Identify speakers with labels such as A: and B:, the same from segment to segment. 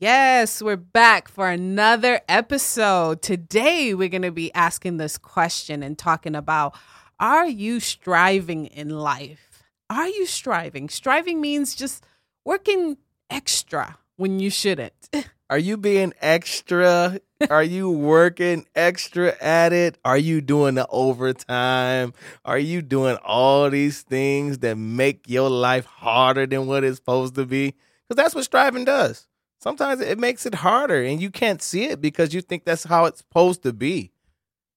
A: Yes, we're back for another episode. Today, we're going to be asking this question and talking about Are you striving in life? Are you striving? Striving means just working extra when you shouldn't.
B: Are you being extra? Are you working extra at it? Are you doing the overtime? Are you doing all these things that make your life harder than what it's supposed to be? Because that's what striving does sometimes it makes it harder and you can't see it because you think that's how it's supposed to be.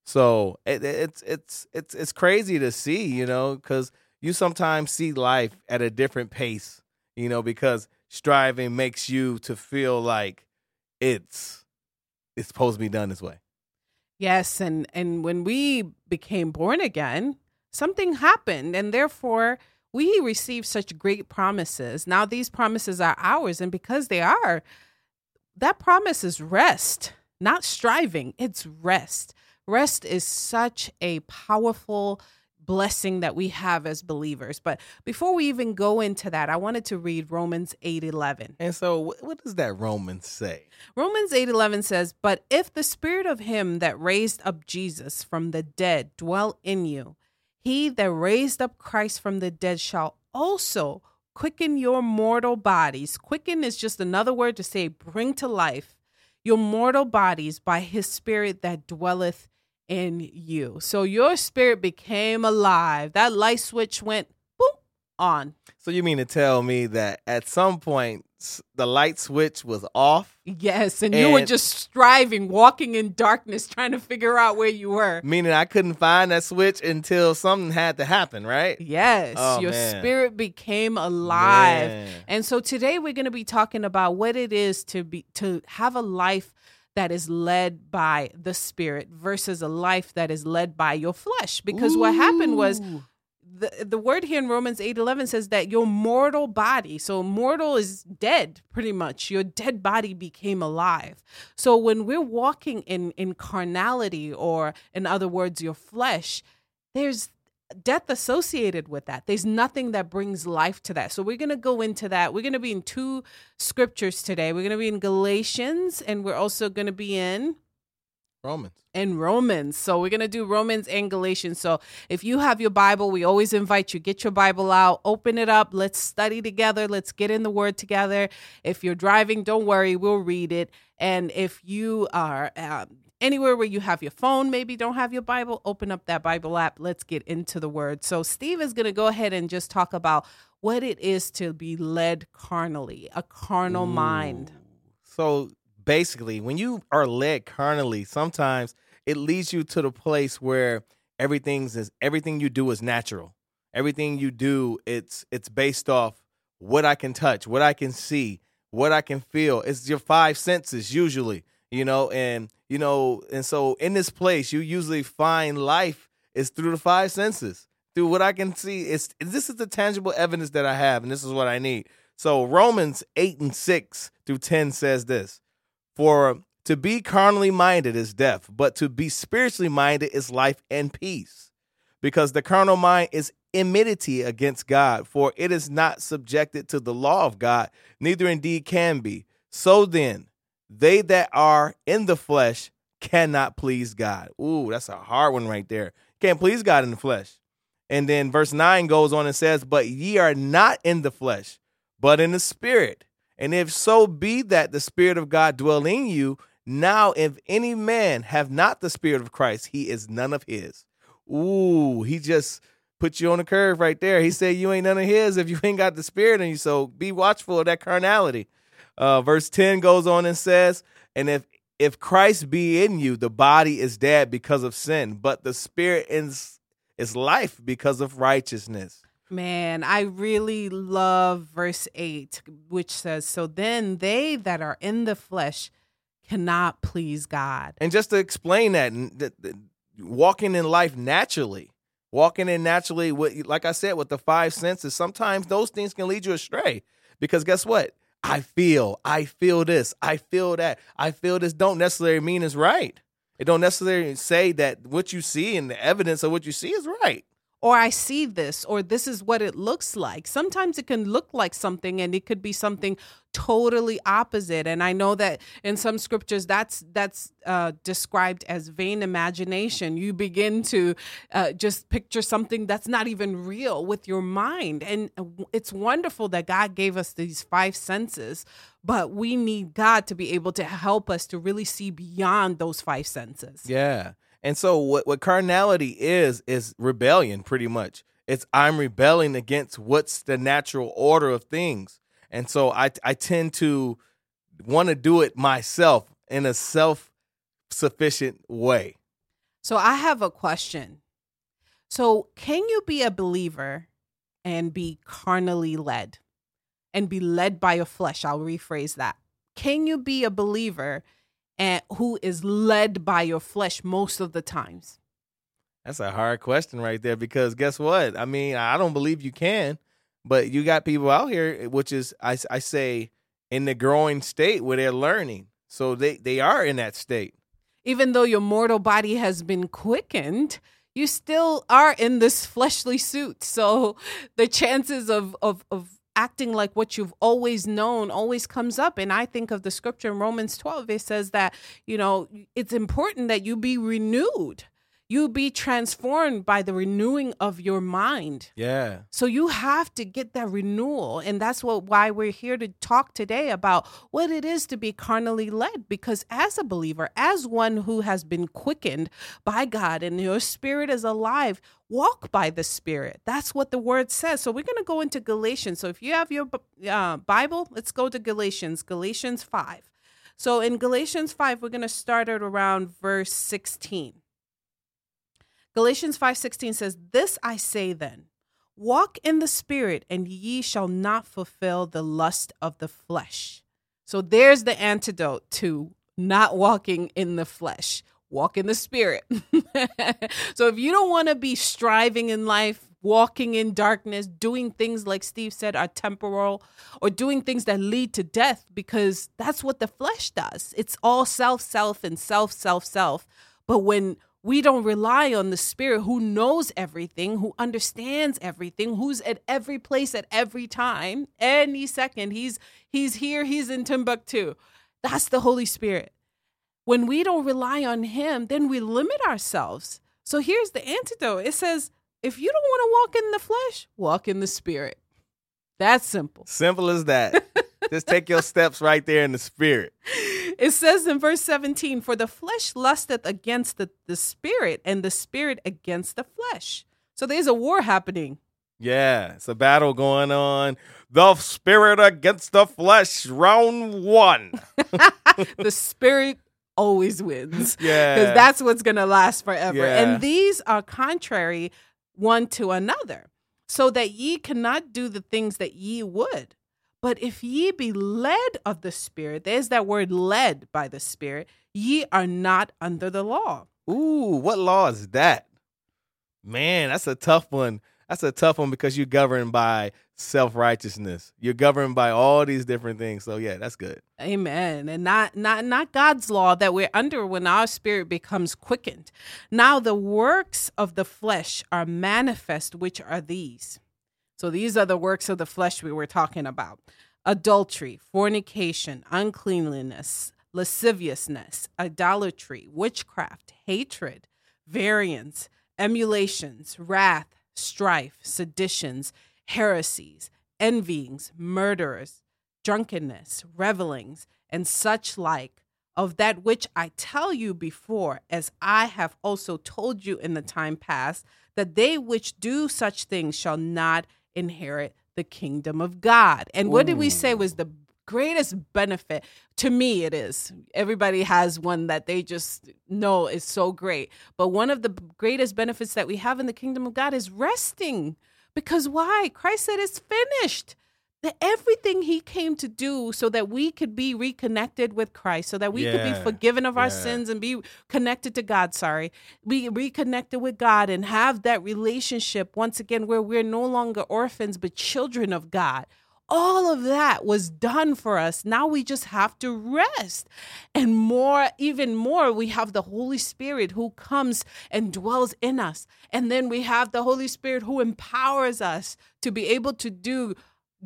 B: So it, it's it's it's it's crazy to see, you know, because you sometimes see life at a different pace, you know, because striving makes you to feel like it's it's supposed to be done this way.
A: Yes, and and when we became born again, something happened, and therefore we receive such great promises. Now these promises are ours, and because they are, that promise is rest, not striving. It's rest. Rest is such a powerful blessing that we have as believers. But before we even go into that, I wanted to read Romans 8:11.
B: And so what does that Romans say?
A: Romans 8:11 says, "But if the spirit of him that raised up Jesus from the dead dwell in you, he that raised up Christ from the dead shall also quicken your mortal bodies. Quicken is just another word to say bring to life your mortal bodies by his spirit that dwelleth in you. So your spirit became alive. That light switch went boom on.
B: So you mean to tell me that at some point the light switch was off?
A: Yes, and, and, you were just striving, walking in darkness, trying to figure out where you were.
B: Meaning I couldn't find that switch until something had to happen, right?
A: Yes, oh, your man. spirit became alive. Man. And so today we're going to be talking about what it is to be to have a life that is led by the spirit versus a life that is led by your flesh because Ooh. what happened was the, the word here in Romans 8 11 says that your mortal body, so mortal is dead pretty much. Your dead body became alive. So when we're walking in, in carnality, or in other words, your flesh, there's death associated with that. There's nothing that brings life to that. So we're going to go into that. We're going to be in two scriptures today. We're going to be in Galatians and we're also going to be in
B: Romans.
A: And Romans. So we're going to do Romans and Galatians. So if you have your Bible, we always invite you get your Bible out, open it up, let's study together, let's get in the word together. If you're driving, don't worry, we'll read it. And if you are uh, anywhere where you have your phone, maybe don't have your Bible, open up that Bible app. Let's get into the word. So Steve is going to go ahead and just talk about what it is to be led carnally, a carnal Ooh. mind.
B: So basically, when you are led carnally, sometimes it leads you to the place where everything's is everything you do is natural. Everything you do, it's it's based off what I can touch, what I can see, what I can feel. It's your five senses usually, you know, and you know, and so in this place, you usually find life is through the five senses, through what I can see. It's this is the tangible evidence that I have, and this is what I need. So Romans eight and six through ten says this. For to be carnally minded is death, but to be spiritually minded is life and peace. Because the carnal mind is enmity against God, for it is not subjected to the law of God, neither indeed can be. So then, they that are in the flesh cannot please God. Ooh, that's a hard one right there. Can't please God in the flesh. And then verse 9 goes on and says, But ye are not in the flesh, but in the spirit and if so be that the Spirit of God dwell in you, now if any man have not the Spirit of Christ, he is none of his. Ooh, he just put you on the curve right there. He said you ain't none of his if you ain't got the Spirit in you. So be watchful of that carnality. Uh, verse 10 goes on and says, And if if Christ be in you, the body is dead because of sin, but the spirit is, is life because of righteousness.
A: Man, I really love verse 8, which says, So then they that are in the flesh cannot please God.
B: And just to explain that, walking in life naturally, walking in naturally, with, like I said, with the five senses, sometimes those things can lead you astray. Because guess what? I feel, I feel this, I feel that, I feel this don't necessarily mean it's right. It don't necessarily say that what you see and the evidence of what you see is right.
A: Or I see this, or this is what it looks like. Sometimes it can look like something and it could be something totally opposite. And I know that in some scriptures that's that's uh, described as vain imagination. You begin to uh, just picture something that's not even real with your mind. And it's wonderful that God gave us these five senses, but we need God to be able to help us to really see beyond those five senses.
B: Yeah. And so what what carnality is is rebellion pretty much. It's I'm rebelling against what's the natural order of things. And so I I tend to want to do it myself in a self-sufficient way.
A: So I have a question. So can you be a believer and be carnally led and be led by your flesh? I'll rephrase that. Can you be a believer and who is led by your flesh most of the times?
B: That's a hard question right there because guess what? I mean, I don't believe you can, but you got people out here, eh, which is, I, I say, in the growing state where they're learning. So they, they are in that state.
A: Even though your mortal body has been quickened, you still are in this fleshly suit. So the chances of, of, of acting like what you've always known always comes up. And I think of the scripture in Romans 12, it says that, you know, it's important that you be renewed you be transformed by the renewing of your mind.
B: Yeah.
A: So you have to get that renewal and that's what why we're here to talk today about what it is to be carnally led because as a believer, as one who has been quickened by God and your spirit is alive, walk by the spirit. That's what the word says. So we're going to go into Galatians. So if you have your uh, Bible, let's go to Galatians, Galatians 5. So in Galatians 5, we're going to start at around verse 16. Galatians 5:16 says, "This I say then, walk in the spirit and ye shall not fulfill the lust of the flesh." So there's the antidote to not walking in the flesh. Walk in the spirit. so if you don't want to be striving in life, walking in darkness, doing things like Steve said are temporal, or doing things that lead to death, because that's what the flesh does. It's all self, self, and self, self, self. But when we don't rely on the spirit who knows everything, who understands everything, who's at every place at every time, any second. He's he's here, he's in Timbuktu. That's the Holy Spirit. When we don't rely on him, then we limit ourselves. So here's the antidote. It says, if you don't want to walk in the flesh, walk in the spirit. That's simple.
B: Simple as that. Just take your steps right there in the spirit.
A: It says in verse 17, For the flesh lusteth against the, the spirit, and the spirit against the flesh. So there's a war happening.
B: Yeah, it's a battle going on. The spirit against the flesh, round one.
A: the spirit always wins.
B: Yeah.
A: Because that's what's going to last forever. Yeah. And these are contrary one to another, so that ye cannot do the things that ye would. But if ye be led of the Spirit, there's that word led by the Spirit, ye are not under the law.
B: Ooh, what law is that? Man, that's a tough one. That's a tough one because you're governed by self righteousness. You're governed by all these different things. So yeah, that's good.
A: Amen. And not not not God's law that we're under when our spirit becomes quickened. Now the works of the flesh are manifest, which are these so these are the works of the flesh we were talking about. Adultery, fornication, uncleanliness, lasciviousness, idolatry, witchcraft, hatred, variance, emulations, wrath, strife, seditions, heresies, envyings, murderers, drunkenness, revelings, and such like, of that which I tell you before, as I have also told you in the time past, that they which do such things shall not inherit the kingdom of God. And what did we say was the greatest benefit? To me, it is. Everybody has one that they just know is so great. But one of the greatest benefits that we have in the kingdom of God is resting. Because why? Christ said it's finished that everything he came to do so that we could be reconnected with Christ, so that we yeah, could be forgiven of yeah. our sins and be connected to God, sorry, be reconnected with God and have that relationship once again where we're no longer orphans but children of God. all of that was done for us. Now we just have to rest. And more, even more, we have the Holy Spirit who comes and dwells in us. And then we have the Holy Spirit who empowers us to be able to do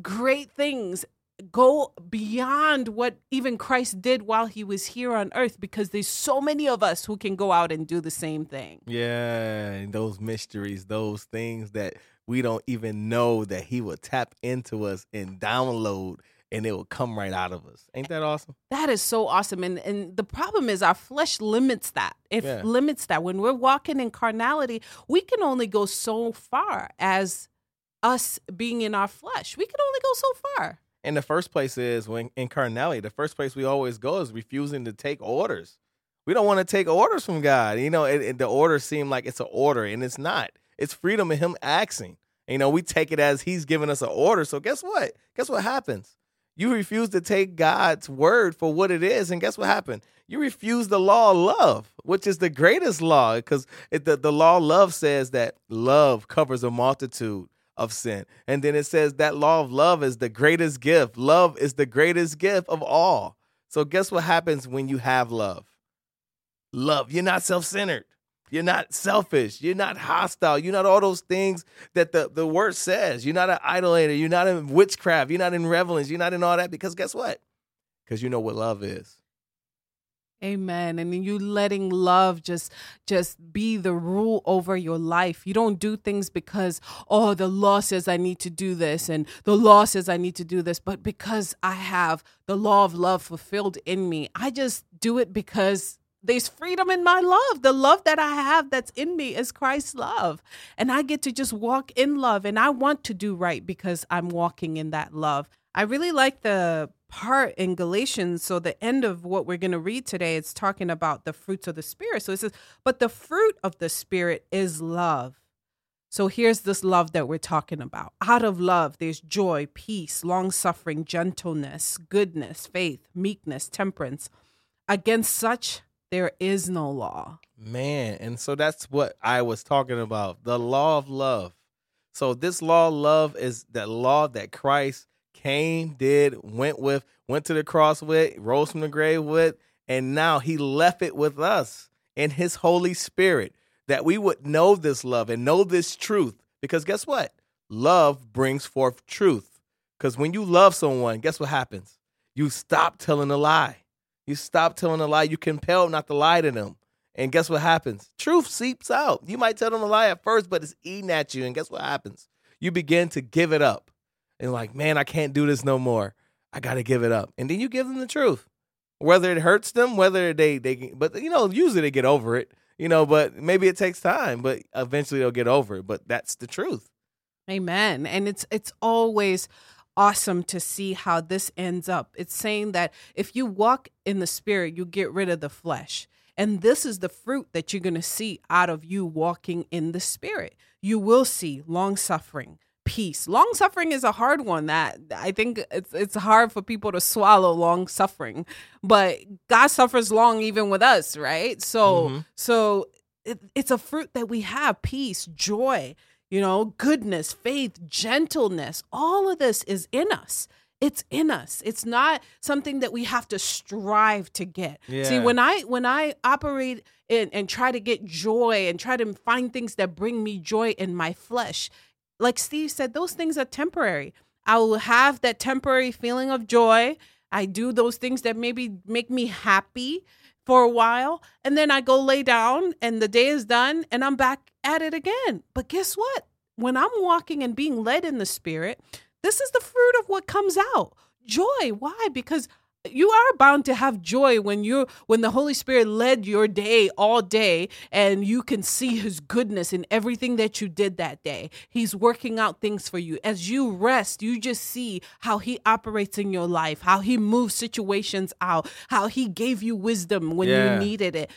A: great things go beyond what even Christ did while he was here on earth because there's so many of us who can go out and do the same thing.
B: Yeah, and those mysteries, those things that we don't even know that he will tap into us and download and it will come right out of us. Ain't that awesome?
A: That is so awesome. And and the problem is our flesh limits that. It yeah. limits that. When we're walking in carnality, we can only go so far as us being in our flesh. We can only go so far.
B: In the first place is when in carnality, the first place we always go is refusing to take orders. We don't want to take orders from God. You know, it, it, the orders seem like it's an order, and it's not. It's freedom in him axing. You know, we take it as he's giving us an order. So guess what? Guess what happens? You refuse to take God's word for what it is, and guess what happened? You refuse the law of love, which is the greatest law, because the, the law of love says that love covers a multitude of sin. And then it says that law of love is the greatest gift. Love is the greatest gift of all. So guess what happens when you have love? Love. You're not self-centered. You're not selfish. You're not hostile. You're not all those things that the, the word says. You're not an idolater. You're not in witchcraft. You're not in revelings. You're not in all that because guess what? Because you know what love is.
A: Amen. And you letting love just just be the rule over your life. You don't do things because oh the law says I need to do this and the law says I need to do this, but because I have the law of love fulfilled in me. I just do it because there's freedom in my love. The love that I have that's in me is Christ's love. And I get to just walk in love. And I want to do right because I'm walking in that love. I really like the part in Galatians. So, the end of what we're going to read today, it's talking about the fruits of the Spirit. So, it says, But the fruit of the Spirit is love. So, here's this love that we're talking about. Out of love, there's joy, peace, long suffering, gentleness, goodness, faith, meekness, temperance. Against such, there is no law.
B: Man, and so that's what I was talking about the law of love. So, this law love is the law that Christ came, did, went with, went to the cross with, rose from the grave with, and now he left it with us in his Holy Spirit that we would know this love and know this truth. Because guess what? Love brings forth truth. Because when you love someone, guess what happens? You stop telling a lie. You stop telling a lie. You compel not to lie to them. And guess what happens? Truth seeps out. You might tell them a lie at first, but it's eating at you. And guess what happens? You begin to give it up. And like, man, I can't do this no more. I got to give it up. And then you give them the truth. Whether it hurts them, whether they, they, but you know, usually they get over it, you know, but maybe it takes time, but eventually they'll get over it. But that's the truth.
A: Amen. And it's, it's always, awesome to see how this ends up. It's saying that if you walk in the spirit, you get rid of the flesh. And this is the fruit that you're going to see out of you walking in the spirit. You will see long suffering, peace. Long suffering is a hard one that I think it's it's hard for people to swallow long suffering. But God suffers long even with us, right? So mm-hmm. so it, it's a fruit that we have peace, joy, you know, goodness, faith, gentleness, all of this is in us. It's in us. It's not something that we have to strive to get. Yeah. See, when I when I operate in, and try to get joy and try to find things that bring me joy in my flesh, like Steve said, those things are temporary. I will have that temporary feeling of joy. I do those things that maybe make me happy for a while and then I go lay down and the day is done and I'm back at it again. But guess what? When I'm walking and being led in the spirit, this is the fruit of what comes out. Joy. Why? Because you are bound to have joy when you when the holy spirit led your day all day and you can see his goodness in everything that you did that day he's working out things for you as you rest you just see how he operates in your life how he moves situations out how he gave you wisdom when yeah. you needed it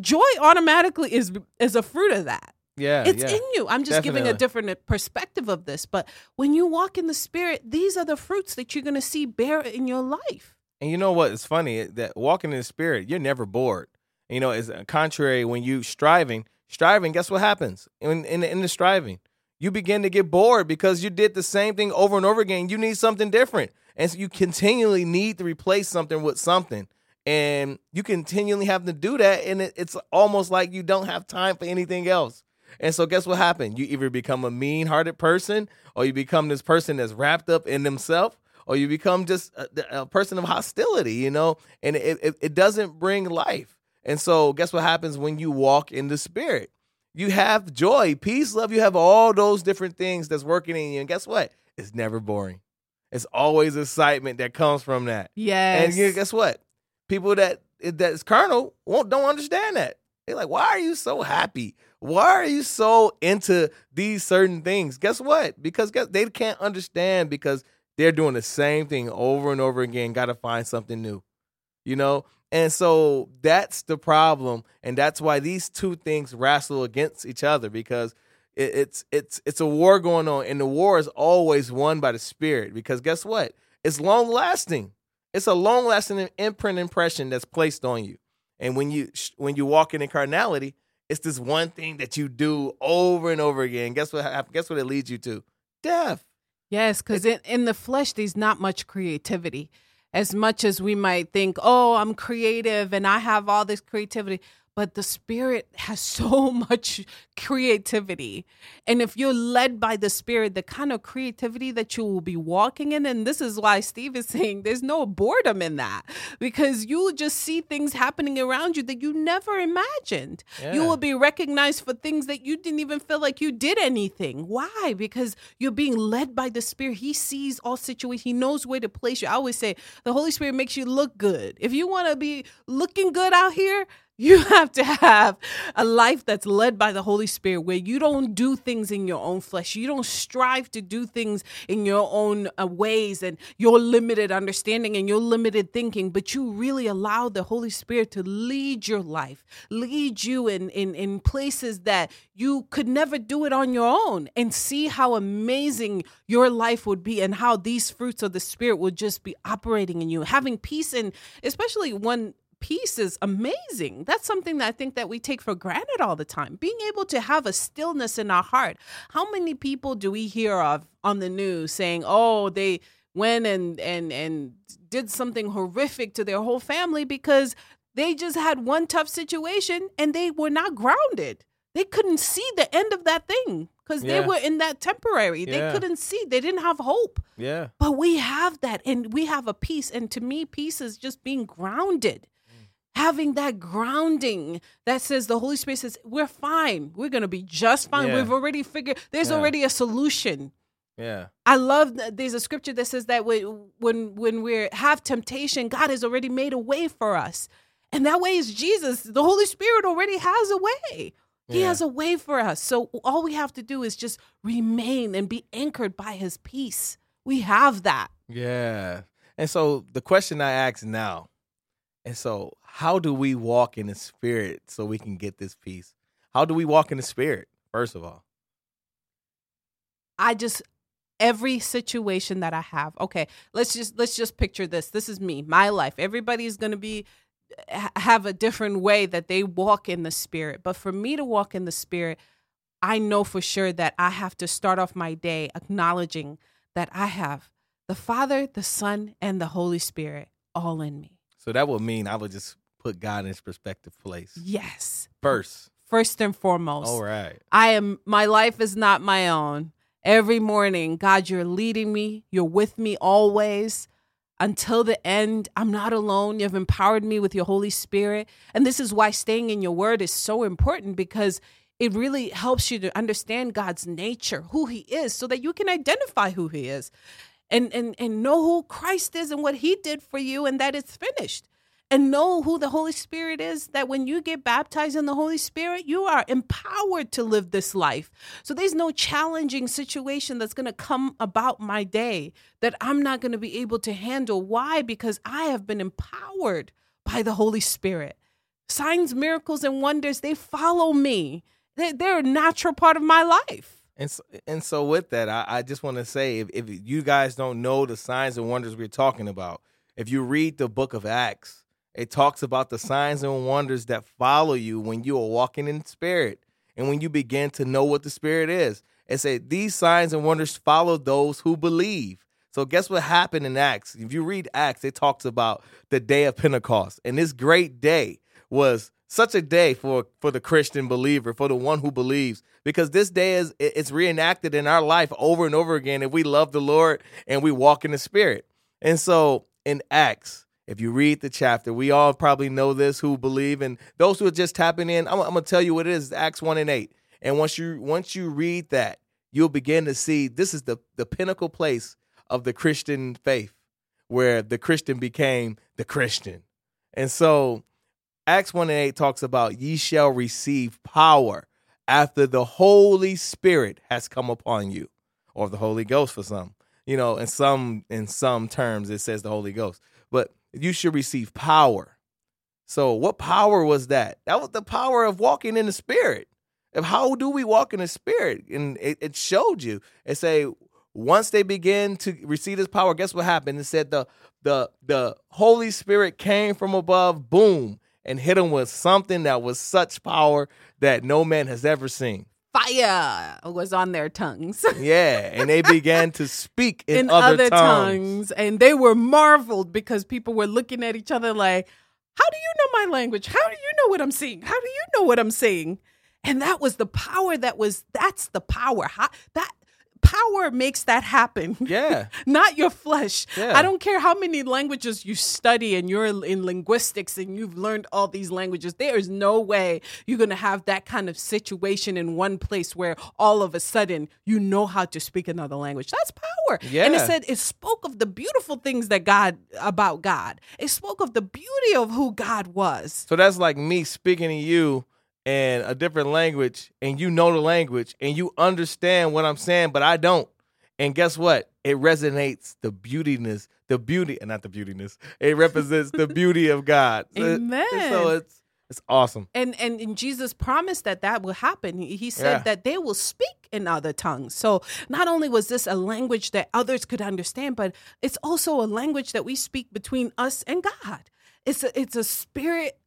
A: joy automatically is is a fruit of that
B: yeah,
A: it's
B: yeah.
A: in you. I'm just Definitely. giving a different uh, perspective of this. But when you walk in the spirit, these are the fruits that you're going to see bear in your life.
B: And you know what? It's funny eh, that walking in the spirit, you're never bored. You know, it's uh, contrary when you striving, striving. Guess what happens in in, in the striving? you begin to get bored because you did the same thing over and over again. You need something different. And so you continually need to replace something with something. And you continually have to do that. And it, it's almost like you don't have time for anything else. And so, guess what happened? You either become a mean hearted person or you become this person that's wrapped up in themselves or you become just a, a, person of hostility, you know, and it, it, it doesn't bring life. And so, guess what happens when you walk in the spirit? You have joy, peace, love. You have all those different things that's working in you. And guess what? It's never boring. It's always excitement that comes from that.
A: Yes.
B: And you, guess what? People that that's carnal won't don't understand that. They're like, why are you so happy? Why are you so into these certain things? Guess what? Because guess, they can't understand because they're doing the same thing over and over again. Got to find something new, you know. And so that's the problem, and that's why these two things wrestle against each other because it, it's it's it's a war going on, and the war is always won by the spirit. Because guess what? It's long lasting. It's a long lasting imprint impression that's placed on you. And when you when you walk in carnality, it's this one thing that you do over and over again. Guess what? Guess what it leads you to? Death.
A: Yes, because in, in the flesh, there's not much creativity. As much as we might think, oh, I'm creative and I have all this creativity, but the spirit has so much creativity. And if you're led by the spirit the kind of creativity that you will be walking in and this is why steve is saying there's no boredom in that because you will just see things happening around you that you never imagined. Yeah. you will be recognized for things that you didn't even feel like you did anything. Why? Because you're being led by the spirit. He sees all situations. He knows where to place you. I always say the holy spirit makes you look good. If you want to be looking good out here you have to have a life that's led by the Holy Spirit where you don't do things in your own flesh. You don't strive to do things in your own uh, ways and your limited understanding and your limited thinking, but you really allow the Holy Spirit to lead your life, lead you in, in, in places that you could never do it on your own and see how amazing your life would be and how these fruits of the Spirit would just be operating in you, having peace and especially when peace is amazing. That's something that I think that we take for granted all the time. Being able to have a stillness in our heart. How many people do we hear of on the news saying, "Oh, they went and and and did something horrific to their whole family because they just had one tough situation and they were not grounded. They couldn't see the end of that thing because yeah. they were in that temporary. Yeah. They couldn't see. They didn't have hope.
B: Yeah.
A: But we have that and we have a peace. And to me, peace is just being grounded having that grounding that says the Holy Spirit says, we're fine. We're going to be just fine. Yeah. We've already figured, there's yeah. already a solution.
B: Yeah.
A: I love that there's a scripture that says that when when when we have temptation, God has already made a way for us. And that way is Jesus. The Holy Spirit already has a way. He yeah. has a way for us. So all we have to do is just remain and be anchored by his peace. We have that.
B: Yeah. And so the question I ask now, and so how do we walk in the spirit so we can get this peace? How do we walk in the spirit, first of all?
A: I just every situation that I have. Okay, let's just let's just picture this. This is me, my life. Everybody's going to be have a different way that they walk in the spirit. But for me to walk in the spirit, I know for sure that I have to start off my day acknowledging that I have the Father, the Son, and the Holy Spirit all in me.
B: So that would mean I would just put God in his perspective place.
A: Yes.
B: First.
A: First and foremost.
B: All right.
A: I am my life is not my own. Every morning, God, you're leading me. You're with me always until the end. I'm not alone. You've empowered me with your Holy Spirit. And this is why staying in your word is so important because it really helps you to understand God's nature, who he is, so that you can identify who he is and and and know who Christ is and what he did for you and that it's finished and know who the Holy Spirit is, that when you get baptized in the Holy Spirit, you are empowered to live this life. So there's no challenging situation that's going to come about my day that I'm not going to be able to handle. Why? Because I have been empowered by the Holy Spirit. Signs, miracles, and wonders, they follow me. They, they're a natural part of my life.
B: And so, and so with that, I, I just want to say if, if you guys don't know the signs and wonders we're talking about, if you read the book of Acts, it talks about the signs and wonders that follow you when you are walking in spirit and when you begin to know what the spirit is. It said, These signs and wonders follow those who believe. So guess what happened in Acts? If you read Acts, it talks about the day of Pentecost. And this great day was such a day for for the Christian believer, for the one who believes, because this day is it's reenacted in our life over and over again if we love the Lord and we walk in the Spirit. And so in Acts, if you read the chapter, we all probably know this who believe, and those who are just tapping in, I'm, I'm gonna tell you what it is. Acts one and eight, and once you once you read that, you'll begin to see this is the the pinnacle place of the Christian faith, where the Christian became the Christian, and so Acts 1 and 8 talks about ye shall receive power after the Holy Spirit has come upon you, or the Holy Ghost for some. You know, in some in some terms it says the Holy Ghost. But you should receive power. So what power was that? That was the power of walking in the spirit. Of how do we walk in the spirit? And it, it showed you. It say once they begin to receive this power, guess what happened? It said the the the Holy Spirit came from above, boom, and hit them with something that was such power that no man has ever seen.
A: Fire was on their tongues.
B: yeah, and they began to speak in, in other, other tongues. tongues.
A: And they were marveled because people were looking at each other like, How do you know my language? How do you know what I'm saying? How do you know what I'm saying? And that was the power that was, that's the power. How, that power makes that happen.
B: Yeah.
A: Not your flesh. Yeah. I don't care how many languages you study and you're in linguistics and you've learned all these languages. There is no way you're going to have that kind of situation in one place where all of a sudden you know how to speak another language. That's power. Yeah. And it said it spoke of the beautiful things that God about God. It spoke of the beauty of who God was.
B: So that's like me speaking to you and a different language and you know the language and you understand what I'm saying, but I don't. And guess what? It resonates the beautiness, the beauty, and not the beautiness. It represents the beauty of God.
A: So Amen.
B: It, so it's it's awesome.
A: And, and and Jesus promised that that will happen. He said yeah. that they will speak in other tongues. So not only was this a language that others could understand, but it's also a language that we speak between us and God. It's a, it's a spirit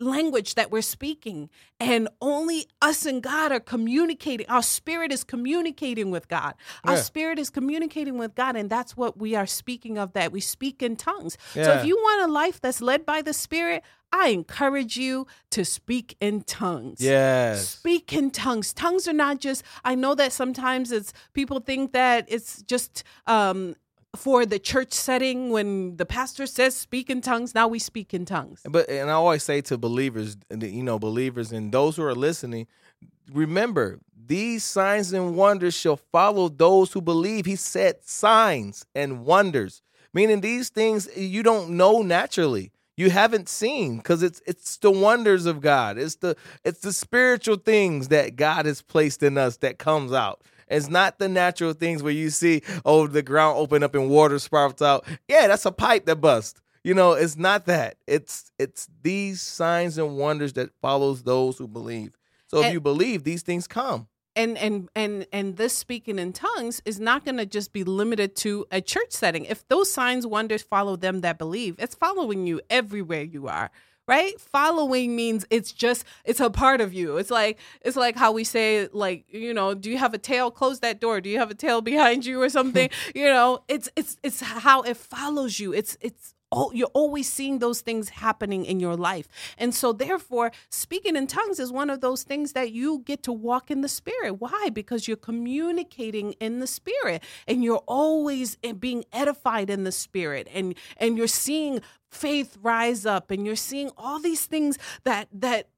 A: language that we're speaking and only us and God are communicating our spirit is communicating with God our yeah. spirit is communicating with God and that's what we are speaking of that we speak in tongues yeah. so if you want a life that's led by the spirit I encourage you to speak in tongues.
B: Yes.
A: Speak in tongues. Tongues are not just, I know that sometimes it's people think that it's just um for the church setting when the pastor says speak in tongues now we speak in tongues.
B: But and i always say to believers you know believers and those who are listening remember these signs and wonders shall follow those who believe. He said signs and wonders meaning these things you don't know naturally. You haven't seen because it's it's the wonders of god. It's the it's the spiritual things that god has placed in us that comes out it's not the natural things where you see, oh, the ground open up and water sprouts out. Yeah, that's a pipe that bust. You know, it's not that. It's it's these signs and wonders that follows those who believe. So if and, you believe, these things come.
A: And and and and this speaking in tongues is not going to just be limited to a church setting. If those signs wonders follow them that believe, it's following you everywhere you are right? Following means it's just it's a part of you. It's like it's like how we say like you know do you have a tail? Close that door. Do you have a tail behind you or something? You know it's it's it's how it follows you. It's it's oh, you're always seeing those things happening in your life. And so, therefore, speaking in tongues is one of those things that you get to walk in the spirit. Why? Because you're communicating in the spirit and you're always eh, being edified in the spirit and, and you're seeing faith rise up and you're seeing all these things that, that,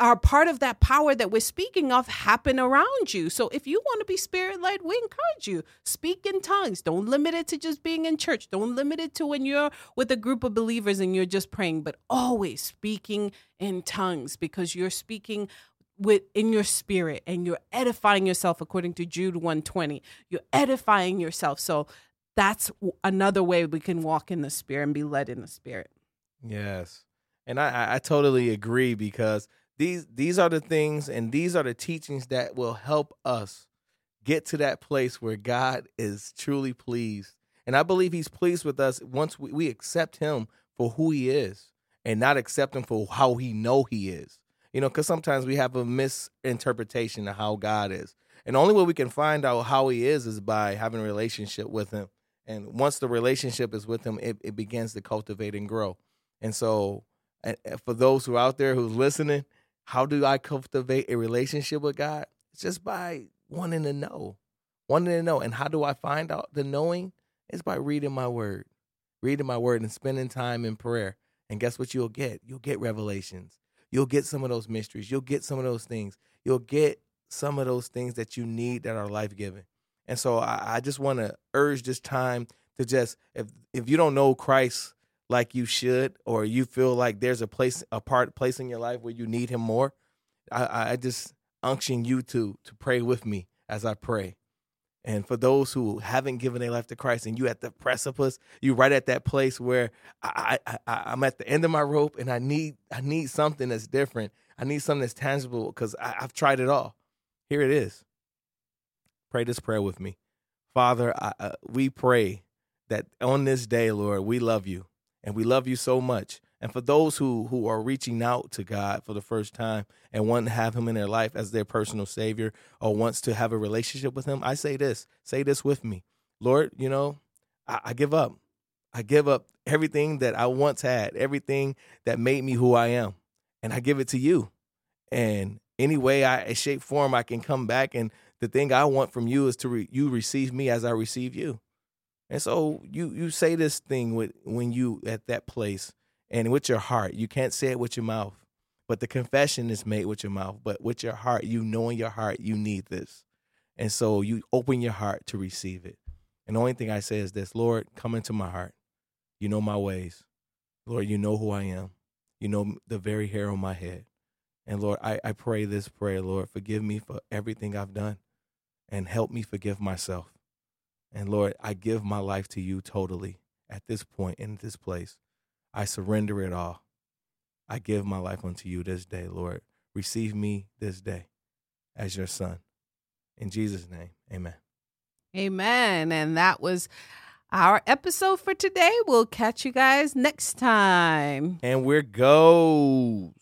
A: are part of that power that we're speaking of happen around you. So if you want to be spirit led, we encourage you speak in tongues. Don't limit it to just being in church. Don't limit it to when you're with a group of believers and you're just praying, but always speaking in tongues because you're speaking with in your spirit and you're edifying yourself according to Jude 120. You're edifying yourself. So that's another way we can walk in the spirit and be led in the spirit.
B: Yes. And I, I totally agree because these these are the things and these are the teachings that will help us get to that place where God is truly pleased. And I believe he's pleased with us once we, we accept him for who he is and not accept him for how he know he is. You know, because sometimes we have a misinterpretation of how God is. And the only way we can find out how he is is by having a relationship with him. And once the relationship is with him, it, it begins to cultivate and grow. And so, and for those who are out there who's listening, how do I cultivate a relationship with God? It's just by wanting to know, wanting to know. And how do I find out the knowing? It's by reading my word, reading my word and spending time in prayer. And guess what you'll get? You'll get revelations. You'll get some of those mysteries. You'll get some of those things. You'll get some of those things that you need that are life giving. And so I, I just want to urge this time to just if if you don't know Christ like you should, or you feel like there's a place a part place in your life where you need Him more, I, I just unction you to to pray with me as I pray. And for those who haven't given their life to Christ and you at the precipice, you right at that place where I, I, I am at the end of my rope and I need I need something that's different. I need something that's tangible because I've tried it all. Here it is. Pray this prayer with me. Father, I, uh, we pray that on this day, Lord, we love you and we love you so much. And for those who who are reaching out to God for the first time and want to have him in their life as their personal savior or wants to have a relationship with him, I say this, say this with me. Lord, you know, I, I give up. I give up everything that I once had, everything that made me who I am, and I give it to you. And any way I shape form I can come back and the thing I want from you is to re- you receive me as I receive you. And so you you say this thing with when you at that place and with your heart. You can't say it with your mouth, but the confession is made with your mouth. But with your heart, you know in your heart you need this, and so you open your heart to receive it. And the only thing I say is this: Lord, come into my heart. You know my ways, Lord. You know who I am. You know the very hair on my head. And Lord, I, I pray this prayer, Lord, forgive me for everything I've done and help me forgive myself. And Lord, I give my life to you totally at this point in this place. I surrender it all. I give my life unto you this day, Lord. Receive me this day as your son. In Jesus' name, amen.
A: Amen. And that was our episode for today. We'll catch you guys next time.
B: And we're gold.